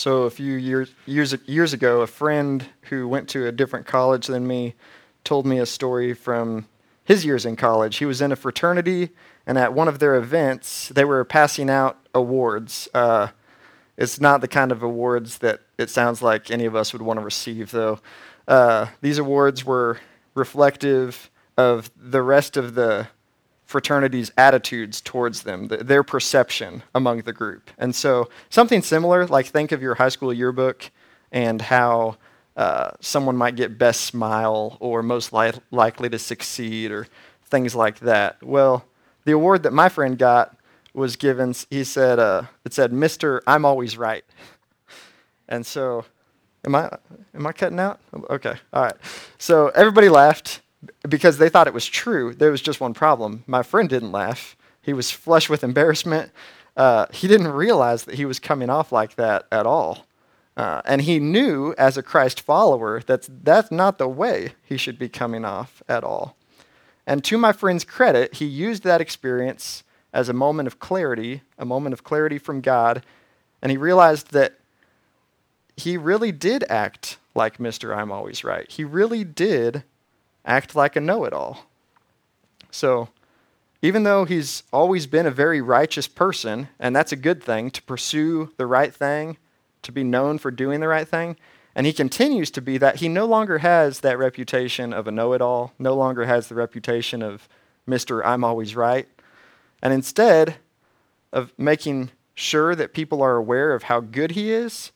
So a few years years years ago, a friend who went to a different college than me told me a story from his years in college. He was in a fraternity, and at one of their events, they were passing out awards. Uh, it's not the kind of awards that it sounds like any of us would want to receive, though. Uh, these awards were reflective of the rest of the fraternity's attitudes towards them, th- their perception among the group. And so, something similar, like think of your high school yearbook and how uh, someone might get best smile or most li- likely to succeed or things like that. Well, the award that my friend got was given, he said, uh, it said, Mr. I'm always right. And so, am I, am I cutting out? Okay, all right. So everybody laughed because they thought it was true. There was just one problem. My friend didn't laugh. He was flush with embarrassment. Uh, he didn't realize that he was coming off like that at all. Uh, and he knew as a Christ follower that that's not the way he should be coming off at all. And to my friend's credit, he used that experience as a moment of clarity, a moment of clarity from God, and he realized that he really did act like Mr. I'm always right. He really did act like a know it all. So, even though he's always been a very righteous person, and that's a good thing to pursue the right thing, to be known for doing the right thing, and he continues to be that, he no longer has that reputation of a know it all, no longer has the reputation of Mr. I'm always right. And instead of making sure that people are aware of how good he is,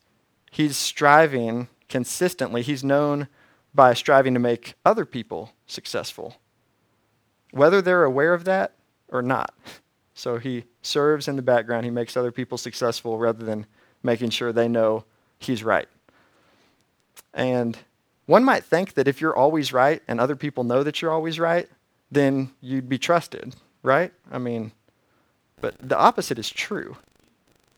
he's striving consistently. He's known by striving to make other people successful, whether they're aware of that or not. So he serves in the background, he makes other people successful rather than making sure they know he's right. And one might think that if you're always right and other people know that you're always right, then you'd be trusted, right? I mean, but the opposite is true.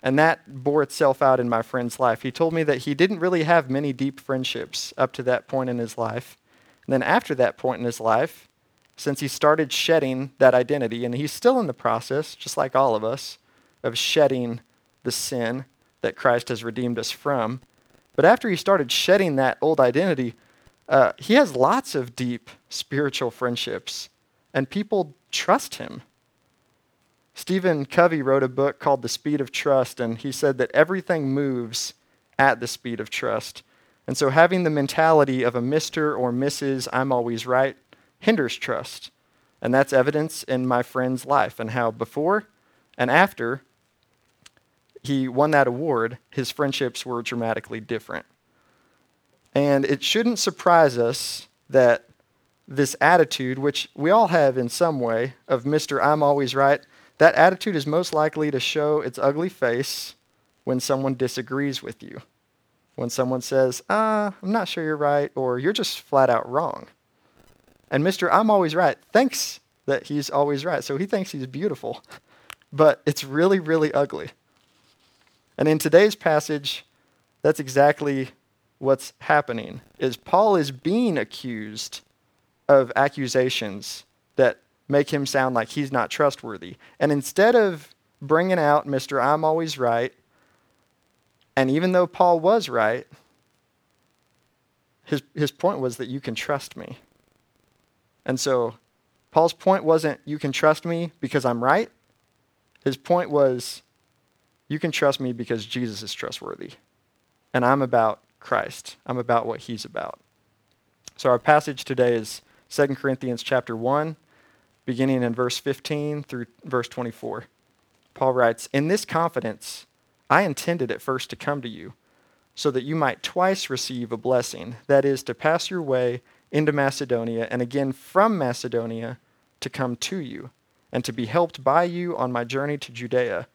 And that bore itself out in my friend's life. He told me that he didn't really have many deep friendships up to that point in his life. And then after that point in his life, since he started shedding that identity, and he's still in the process, just like all of us, of shedding the sin that Christ has redeemed us from. But after he started shedding that old identity, uh, he has lots of deep spiritual friendships, and people trust him. Stephen Covey wrote a book called The Speed of Trust, and he said that everything moves at the speed of trust. And so having the mentality of a Mr. or Mrs. I'm always right hinders trust. And that's evidence in my friend's life and how before and after he won that award, his friendships were dramatically different. And it shouldn't surprise us that this attitude, which we all have in some way, of Mr. I'm always right, that attitude is most likely to show its ugly face when someone disagrees with you. When someone says, ah, I'm not sure you're right, or you're just flat out wrong. And Mr. I'm always right thinks that he's always right. So he thinks he's beautiful. But it's really, really ugly. And in today's passage, that's exactly what's happening. Is Paul is being accused of accusations that make him sound like he's not trustworthy. And instead of bringing out Mr. I'm always right, and even though Paul was right, his, his point was that you can trust me. And so Paul's point wasn't you can trust me because I'm right. His point was you can trust me because Jesus is trustworthy. And I'm about Christ. I'm about what he's about. So our passage today is 2 Corinthians chapter 1 beginning in verse 15 through verse 24. Paul writes, In this confidence, I intended at first to come to you, so that you might twice receive a blessing, that is, to pass your way into Macedonia, and again from Macedonia to come to you, and to be helped by you on my journey to Judea.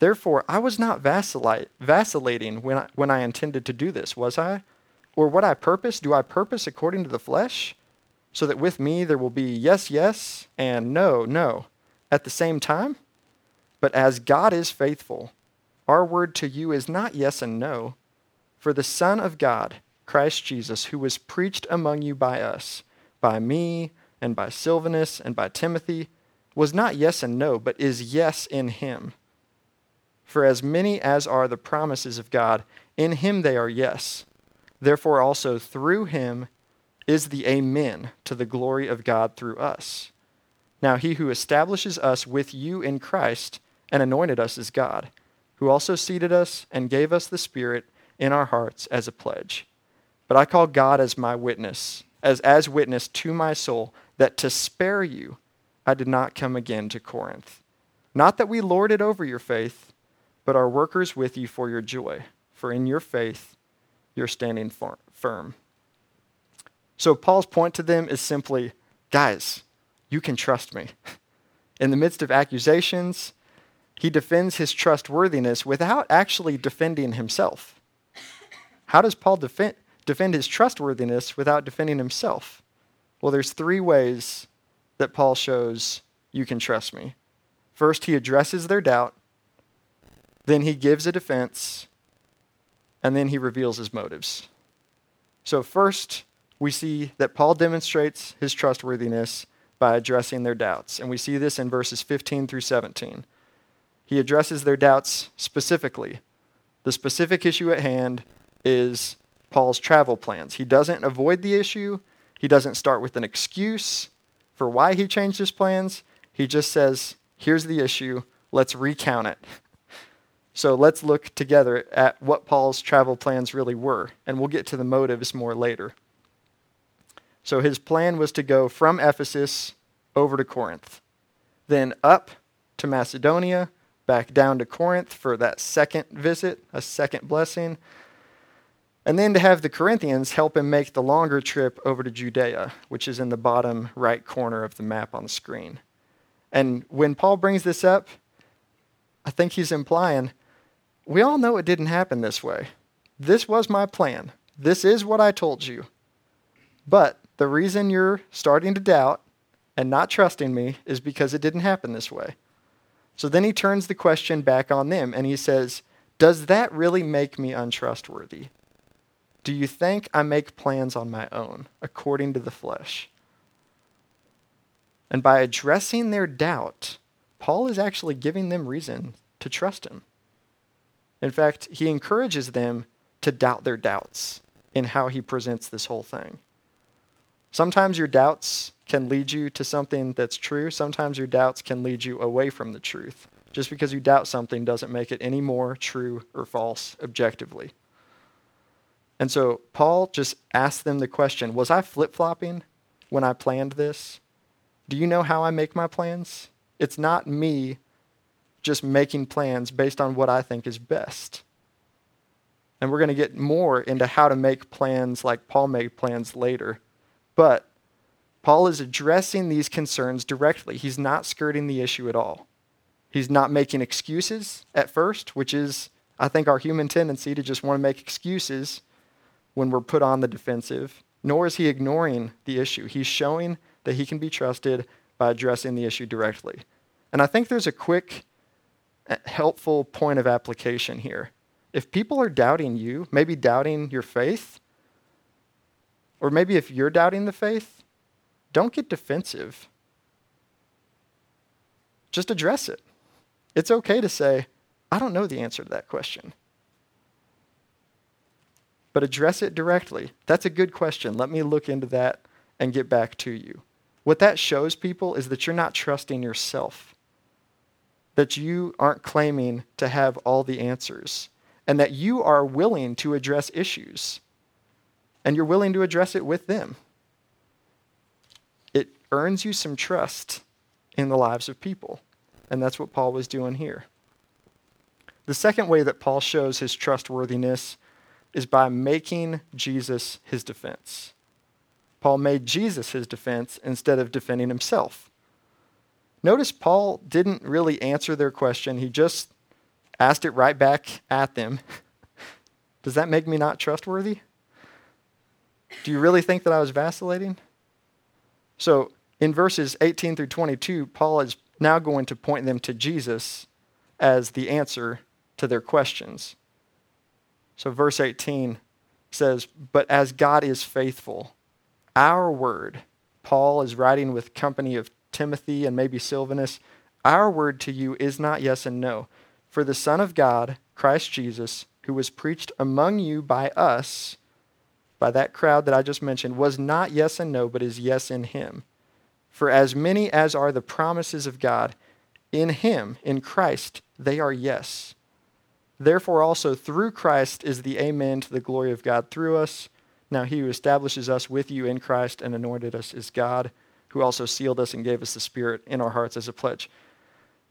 Therefore, I was not vacillating when I, when I intended to do this, was I? Or what I purpose, do I purpose according to the flesh? So that with me there will be yes, yes, and no, no at the same time? But as God is faithful, our word to you is not yes and no. For the Son of God, Christ Jesus, who was preached among you by us, by me, and by Silvanus, and by Timothy, was not yes and no, but is yes in him. For as many as are the promises of God, in him they are yes. Therefore, also through him is the Amen to the glory of God through us. Now, he who establishes us with you in Christ and anointed us is God, who also seated us and gave us the Spirit in our hearts as a pledge. But I call God as my witness, as, as witness to my soul, that to spare you I did not come again to Corinth. Not that we lord it over your faith but are workers with you for your joy, for in your faith you're standing firm. So Paul's point to them is simply, guys, you can trust me. In the midst of accusations, he defends his trustworthiness without actually defending himself. How does Paul defend, defend his trustworthiness without defending himself? Well, there's three ways that Paul shows you can trust me. First, he addresses their doubt. Then he gives a defense, and then he reveals his motives. So, first, we see that Paul demonstrates his trustworthiness by addressing their doubts. And we see this in verses 15 through 17. He addresses their doubts specifically. The specific issue at hand is Paul's travel plans. He doesn't avoid the issue, he doesn't start with an excuse for why he changed his plans. He just says, Here's the issue, let's recount it. So let's look together at what Paul's travel plans really were, and we'll get to the motives more later. So his plan was to go from Ephesus over to Corinth, then up to Macedonia, back down to Corinth for that second visit, a second blessing, and then to have the Corinthians help him make the longer trip over to Judea, which is in the bottom right corner of the map on the screen. And when Paul brings this up, I think he's implying we all know it didn't happen this way. This was my plan. This is what I told you. But the reason you're starting to doubt and not trusting me is because it didn't happen this way. So then he turns the question back on them and he says, Does that really make me untrustworthy? Do you think I make plans on my own, according to the flesh? And by addressing their doubt, Paul is actually giving them reason to trust him. In fact, he encourages them to doubt their doubts in how he presents this whole thing. Sometimes your doubts can lead you to something that's true. Sometimes your doubts can lead you away from the truth. Just because you doubt something doesn't make it any more true or false objectively. And so Paul just asked them the question Was I flip flopping when I planned this? Do you know how I make my plans? It's not me just making plans based on what I think is best. And we're going to get more into how to make plans like Paul made plans later. But Paul is addressing these concerns directly. He's not skirting the issue at all. He's not making excuses at first, which is, I think, our human tendency to just want to make excuses when we're put on the defensive. Nor is he ignoring the issue. He's showing that he can be trusted by addressing the issue directly. And I think there's a quick eh, helpful point of application here. If people are doubting you, maybe doubting your faith, or maybe if you're doubting the faith, don't get defensive. Just address it. It's okay to say, I don't know the answer to that question. But address it directly. That's a good question. Let me look into that and get back to you. What that shows people is that you're not trusting yourself that you aren't claiming to have all the answers and that you are willing to address issues and you're willing to address it with them. It earns you some trust in the lives of people. And that's what Paul was doing here. The second way that Paul shows his trustworthiness is by making Jesus his defense. Paul made Jesus his defense instead of defending himself. Notice Paul didn't really answer their question, he just asked it right back at them. Does that make me not trustworthy? Do you really think that I was vacillating? So, in verses 18 through 22, Paul is now going to point them to Jesus as the answer to their questions. So, verse 18 says, But as God is faithful, our word, Paul is writing with company of Timothy and maybe Silvanus, our word to you is not yes and no. For the Son of God, Christ Jesus, who was preached among you by us, by that crowd that I just mentioned, was not yes and no, but is yes in him. For as many as are the promises of God, in him, in Christ, they are yes. Therefore, also through Christ is the Amen to the glory of God through us. Now, he who establishes us with you in Christ and anointed us is God, who also sealed us and gave us the Spirit in our hearts as a pledge.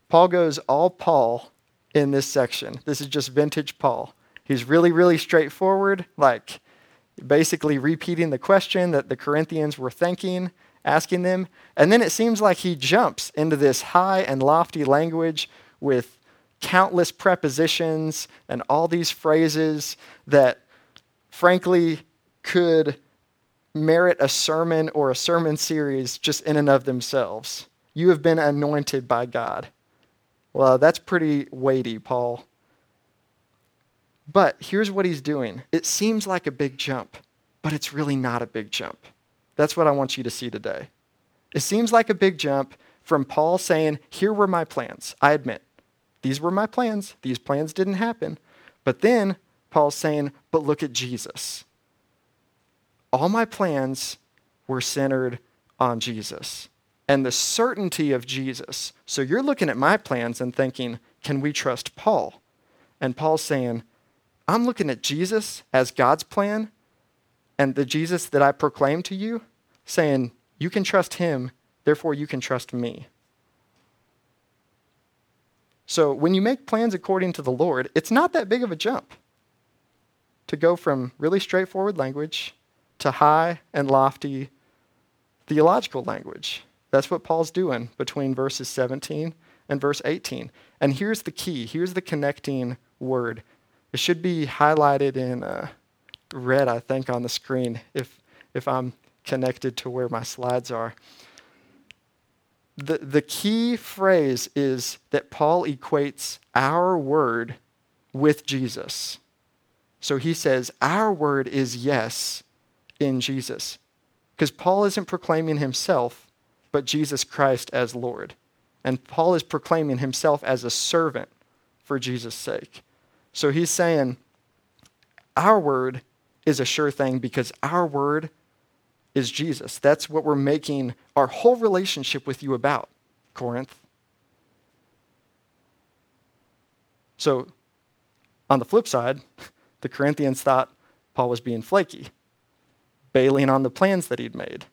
Paul goes all Paul in this section. This is just vintage Paul. He's really, really straightforward, like basically repeating the question that the Corinthians were thinking, asking them. And then it seems like he jumps into this high and lofty language with countless prepositions and all these phrases that, frankly, could merit a sermon or a sermon series just in and of themselves. You have been anointed by God. Well, that's pretty weighty, Paul. But here's what he's doing it seems like a big jump, but it's really not a big jump. That's what I want you to see today. It seems like a big jump from Paul saying, Here were my plans. I admit, these were my plans. These plans didn't happen. But then Paul's saying, But look at Jesus. All my plans were centered on Jesus and the certainty of Jesus. So you're looking at my plans and thinking, Can we trust Paul? And Paul's saying, I'm looking at Jesus as God's plan and the Jesus that I proclaim to you, saying, You can trust him, therefore you can trust me. So when you make plans according to the Lord, it's not that big of a jump to go from really straightforward language to high and lofty theological language. That's what Paul's doing between verses 17 and verse 18. And here's the key here's the connecting word. It should be highlighted in uh, red, I think, on the screen if, if I'm connected to where my slides are the, the key phrase is that Paul equates our word with Jesus. So he says, Our word is yes in Jesus. Because Paul isn't proclaiming himself, but Jesus Christ as Lord. And Paul is proclaiming himself as a servant for Jesus' sake. So he's saying, Our word is a sure thing because our word is Jesus. That's what we're making our whole relationship with you about, Corinth. So, on the flip side, the Corinthians thought Paul was being flaky, bailing on the plans that he'd made.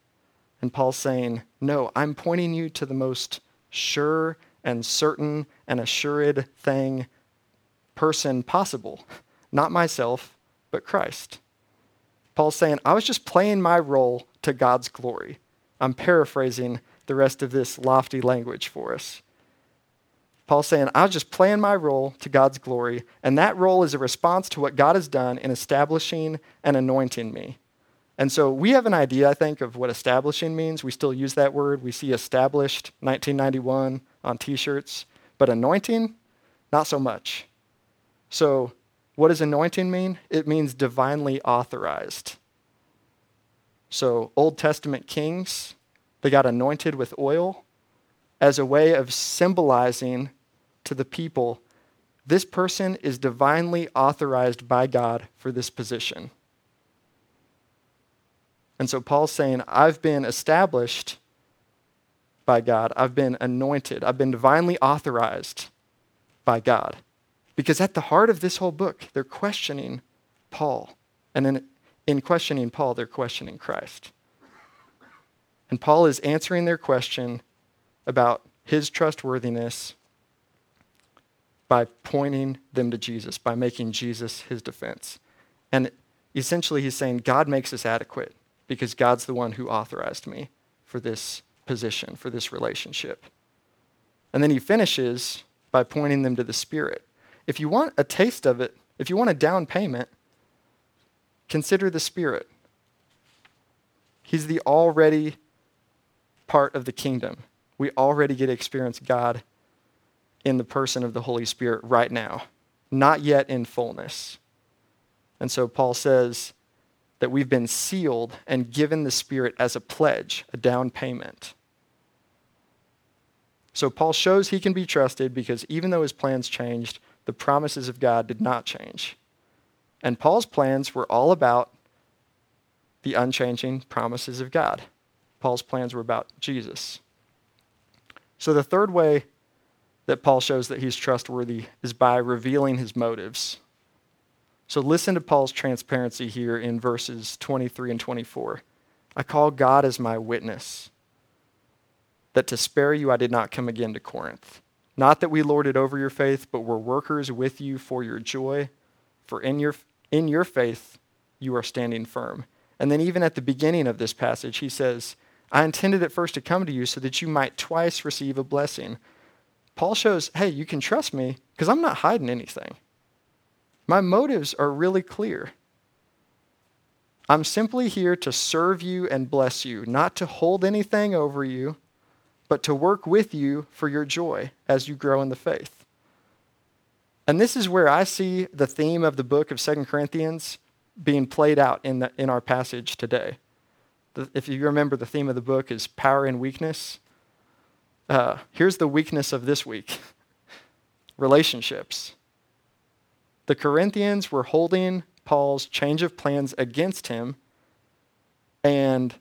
And Paul's saying, No, I'm pointing you to the most sure and certain and assured thing, person possible. Not myself, but Christ. Paul's saying, I was just playing my role to God's glory. I'm paraphrasing the rest of this lofty language for us. Paul's saying, I was just playing my role to God's glory, and that role is a response to what God has done in establishing and anointing me. And so we have an idea, I think, of what establishing means. We still use that word. We see established 1991 on t shirts, but anointing, not so much. So, what does anointing mean? It means divinely authorized. So, Old Testament kings, they got anointed with oil as a way of symbolizing to the people this person is divinely authorized by God for this position. And so Paul's saying, I've been established by God, I've been anointed, I've been divinely authorized by God. Because at the heart of this whole book, they're questioning Paul. And then in questioning Paul, they're questioning Christ. And Paul is answering their question about his trustworthiness by pointing them to Jesus, by making Jesus his defense. And essentially, he's saying, God makes us adequate because God's the one who authorized me for this position, for this relationship. And then he finishes by pointing them to the Spirit. If you want a taste of it, if you want a down payment, Consider the Spirit. He's the already part of the kingdom. We already get to experience God in the person of the Holy Spirit right now, not yet in fullness. And so Paul says that we've been sealed and given the Spirit as a pledge, a down payment. So Paul shows he can be trusted because even though his plans changed, the promises of God did not change. And Paul's plans were all about the unchanging promises of God. Paul's plans were about Jesus. So the third way that Paul shows that he's trustworthy is by revealing his motives. So listen to Paul's transparency here in verses 23 and 24. I call God as my witness that to spare you I did not come again to Corinth. Not that we lorded over your faith, but were workers with you for your joy, for in your, in your faith you are standing firm. And then, even at the beginning of this passage, he says, I intended at first to come to you so that you might twice receive a blessing. Paul shows, hey, you can trust me because I'm not hiding anything. My motives are really clear. I'm simply here to serve you and bless you, not to hold anything over you, but to work with you for your joy as you grow in the faith. And this is where I see the theme of the book of Second Corinthians being played out in, the, in our passage today. The, if you remember, the theme of the book is power and weakness. Uh, here's the weakness of this week relationships. The Corinthians were holding Paul's change of plans against him. And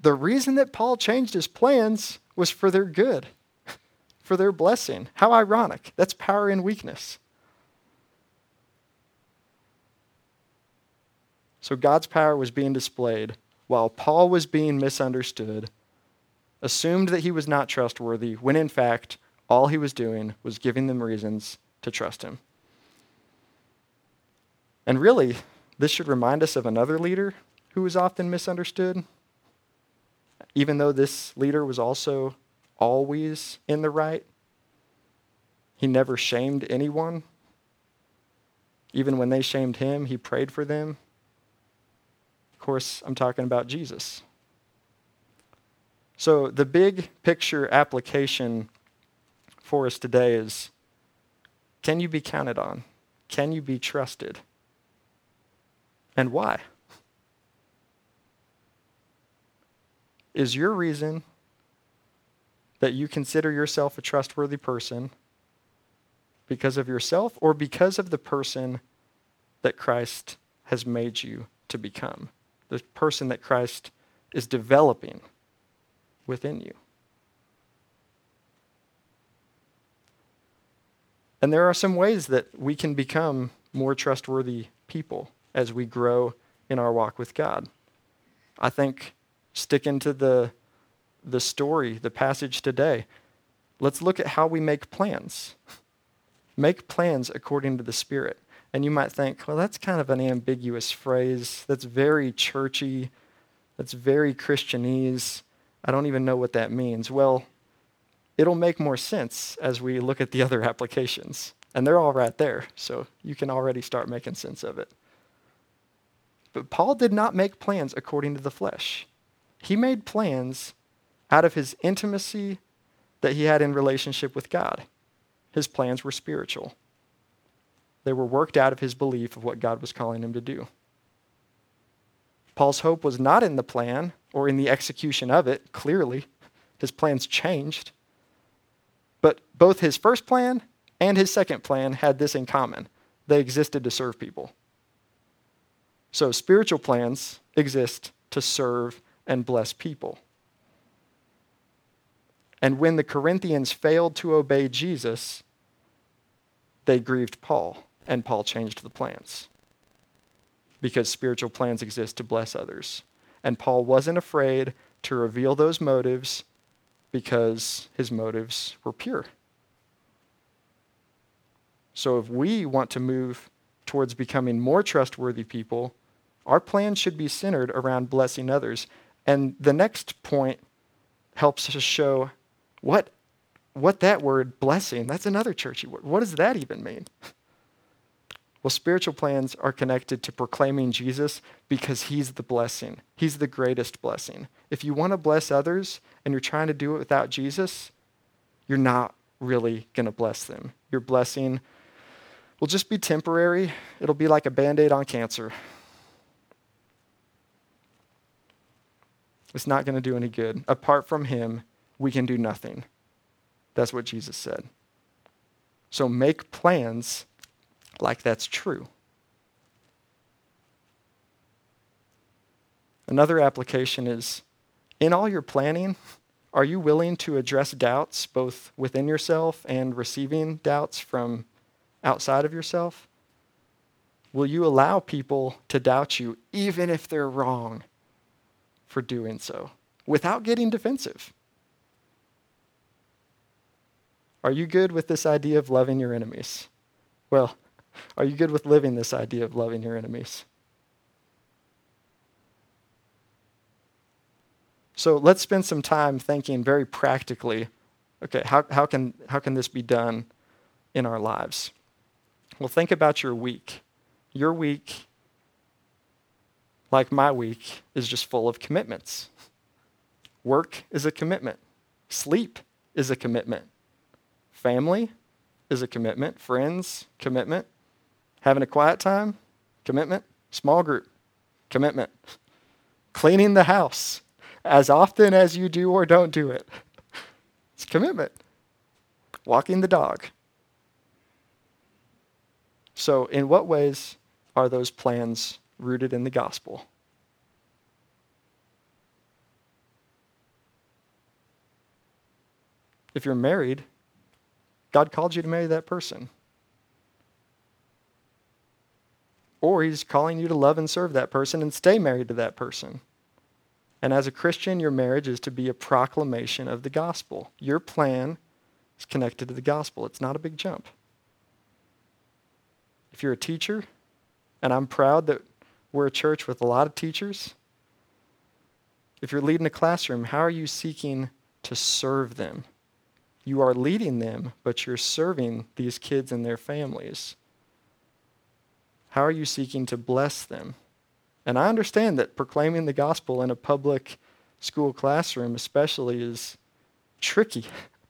the reason that Paul changed his plans was for their good, for their blessing. How ironic. That's power in weakness. So God's power was being displayed while Paul was being misunderstood, assumed that he was not trustworthy, when in fact, all he was doing was giving them reasons to trust him. And really, this should remind us of another leader who was often misunderstood even though this leader was also always in the right, he never shamed anyone. Even when they shamed him, he prayed for them. Of course, I'm talking about Jesus. So, the big picture application for us today is can you be counted on? Can you be trusted? And why? Is your reason that you consider yourself a trustworthy person because of yourself or because of the person that Christ has made you to become? The person that Christ is developing within you. And there are some ways that we can become more trustworthy people as we grow in our walk with God. I think sticking to the, the story, the passage today, let's look at how we make plans. make plans according to the Spirit. And you might think, well, that's kind of an ambiguous phrase. That's very churchy. That's very Christianese. I don't even know what that means. Well, it'll make more sense as we look at the other applications. And they're all right there, so you can already start making sense of it. But Paul did not make plans according to the flesh. He made plans out of his intimacy that he had in relationship with God. His plans were spiritual. They were worked out of his belief of what God was calling him to do. Paul's hope was not in the plan or in the execution of it, clearly. His plans changed. But both his first plan and his second plan had this in common they existed to serve people. So spiritual plans exist to serve and bless people. And when the Corinthians failed to obey Jesus, they grieved Paul, and Paul changed the plans. Because spiritual plans exist to bless others. And Paul wasn't afraid to reveal those motives because his motives were pure. So if we want to move towards becoming more trustworthy people, our plan should be centered around blessing others and the next point helps us show what, what that word blessing, that's another churchy word. What does that even mean? Well, spiritual plans are connected to proclaiming Jesus because he's the blessing. He's the greatest blessing. If you want to bless others and you're trying to do it without Jesus, you're not really going to bless them. Your blessing will just be temporary. It'll be like a band aid on cancer. It's not going to do any good. Apart from him, we can do nothing. That's what Jesus said. So make plans like that's true. Another application is in all your planning, are you willing to address doubts both within yourself and receiving doubts from outside of yourself? Will you allow people to doubt you even if they're wrong for doing so without getting defensive? Are you good with this idea of loving your enemies? Well, are you good with living this idea of loving your enemies? So let's spend some time thinking very practically okay, how, how, can, how can this be done in our lives? Well, think about your week. Your week, like my week, is just full of commitments. Work is a commitment, sleep is a commitment, family is a commitment, friends, commitment, having a quiet time, commitment, small group, commitment, cleaning the house as often as you do or don't do it. It's commitment. Walking the dog, so, in what ways are those plans rooted in the gospel? If you're married, God called you to marry that person. Or He's calling you to love and serve that person and stay married to that person. And as a Christian, your marriage is to be a proclamation of the gospel. Your plan is connected to the gospel, it's not a big jump. If you're a teacher, and I'm proud that we're a church with a lot of teachers, if you're leading a classroom, how are you seeking to serve them? You are leading them, but you're serving these kids and their families. How are you seeking to bless them? And I understand that proclaiming the gospel in a public school classroom, especially, is tricky.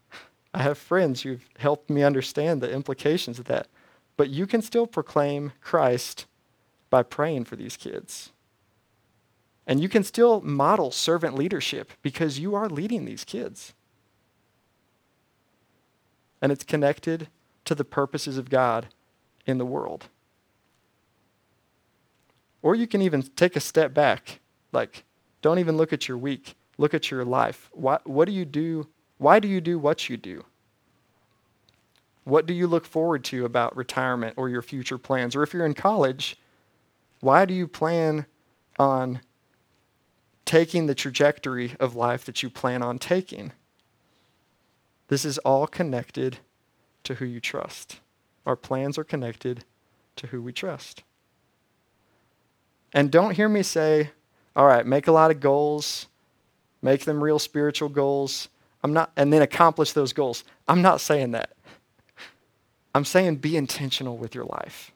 I have friends who've helped me understand the implications of that. But you can still proclaim Christ by praying for these kids. And you can still model servant leadership because you are leading these kids. And it's connected to the purposes of God in the world. Or you can even take a step back. Like, don't even look at your week, look at your life. Why, what do you do? Why do you do what you do? What do you look forward to about retirement or your future plans? Or if you're in college, why do you plan on taking the trajectory of life that you plan on taking? This is all connected to who you trust. Our plans are connected to who we trust. And don't hear me say, all right, make a lot of goals, make them real spiritual goals. I'm not and then accomplish those goals. I'm not saying that. I'm saying be intentional with your life.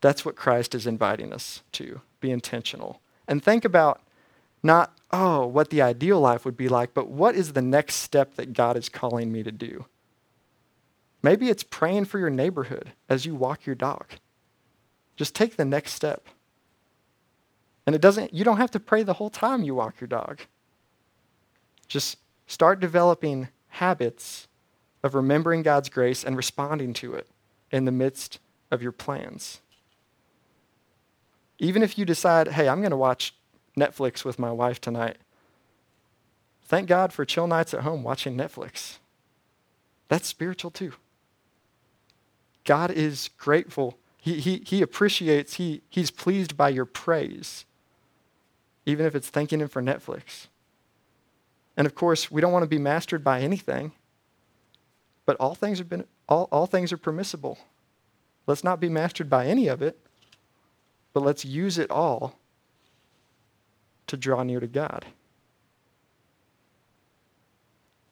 That's what Christ is inviting us to. Be intentional. And think about not, oh, what the ideal life would be like, but what is the next step that God is calling me to do? Maybe it's praying for your neighborhood as you walk your dog. Just take the next step. And it doesn't you don't have to pray the whole time you walk your dog. Just start developing habits of remembering God's grace and responding to it in the midst of your plans. Even if you decide, hey, I'm going to watch Netflix with my wife tonight, thank God for chill nights at home watching Netflix. That's spiritual too. God is grateful. He, he, he appreciates, he, he's pleased by your praise, even if it's thanking Him for Netflix. And of course, we don't want to be mastered by anything. But all things have been all, all things are permissible. Let's not be mastered by any of it, but let's use it all to draw near to God.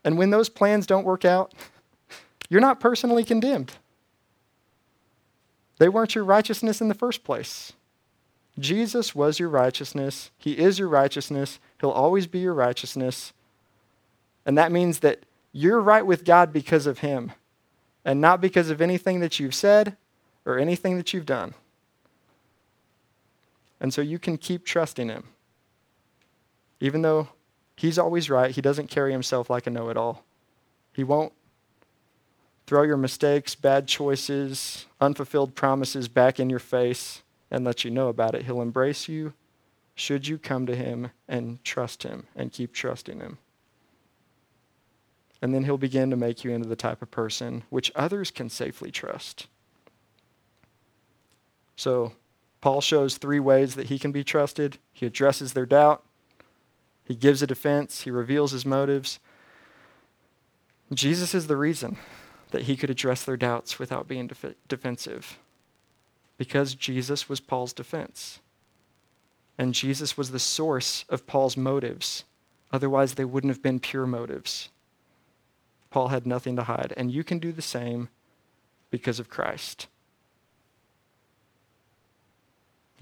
And when those plans don't work out, you're not personally condemned. They weren't your righteousness in the first place. Jesus was your righteousness. He is your righteousness. He'll always be your righteousness. And that means that you're right with God because of Him and not because of anything that you've said or anything that you've done. And so you can keep trusting Him. Even though He's always right, He doesn't carry Himself like a know it all. He won't throw your mistakes, bad choices, unfulfilled promises back in your face and let you know about it. He'll embrace you should you come to him and trust him and keep trusting him. And then he'll begin to make you into the type of person which others can safely trust. So, Paul shows three ways that he can be trusted. He addresses their doubt, he gives a defense, he reveals his motives. Jesus is the reason that he could address their doubts without being def- defensive, because Jesus was Paul's defense. And Jesus was the source of Paul's motives. Otherwise, they wouldn't have been pure motives. Paul had nothing to hide. And you can do the same because of Christ.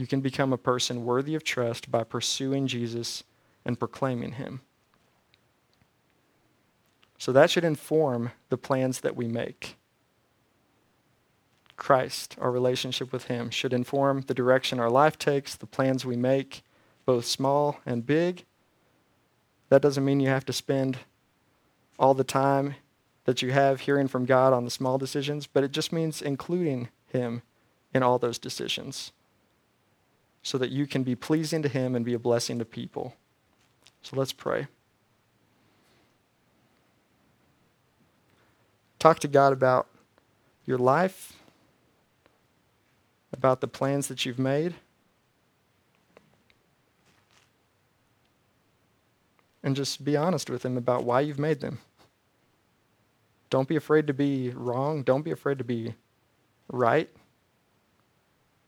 You can become a person worthy of trust by pursuing Jesus and proclaiming him. So that should inform the plans that we make. Christ, our relationship with Him, should inform the direction our life takes, the plans we make, both small and big. That doesn't mean you have to spend all the time that you have hearing from God on the small decisions, but it just means including Him in all those decisions so that you can be pleasing to Him and be a blessing to people. So let's pray. Talk to God about your life, about the plans that you've made. And just be honest with him about why you've made them. Don't be afraid to be wrong. Don't be afraid to be right.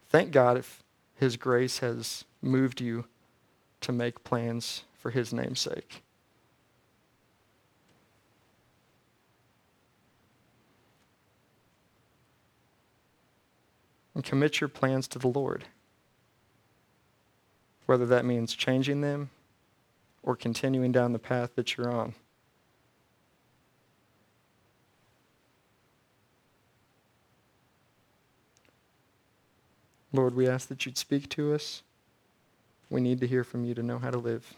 Thank God if his grace has moved you to make plans for his name's sake. and commit your plans to the Lord. Whether that means changing them or continuing down the path that you're on. Lord, we ask that you'd speak to us. We need to hear from you to know how to live.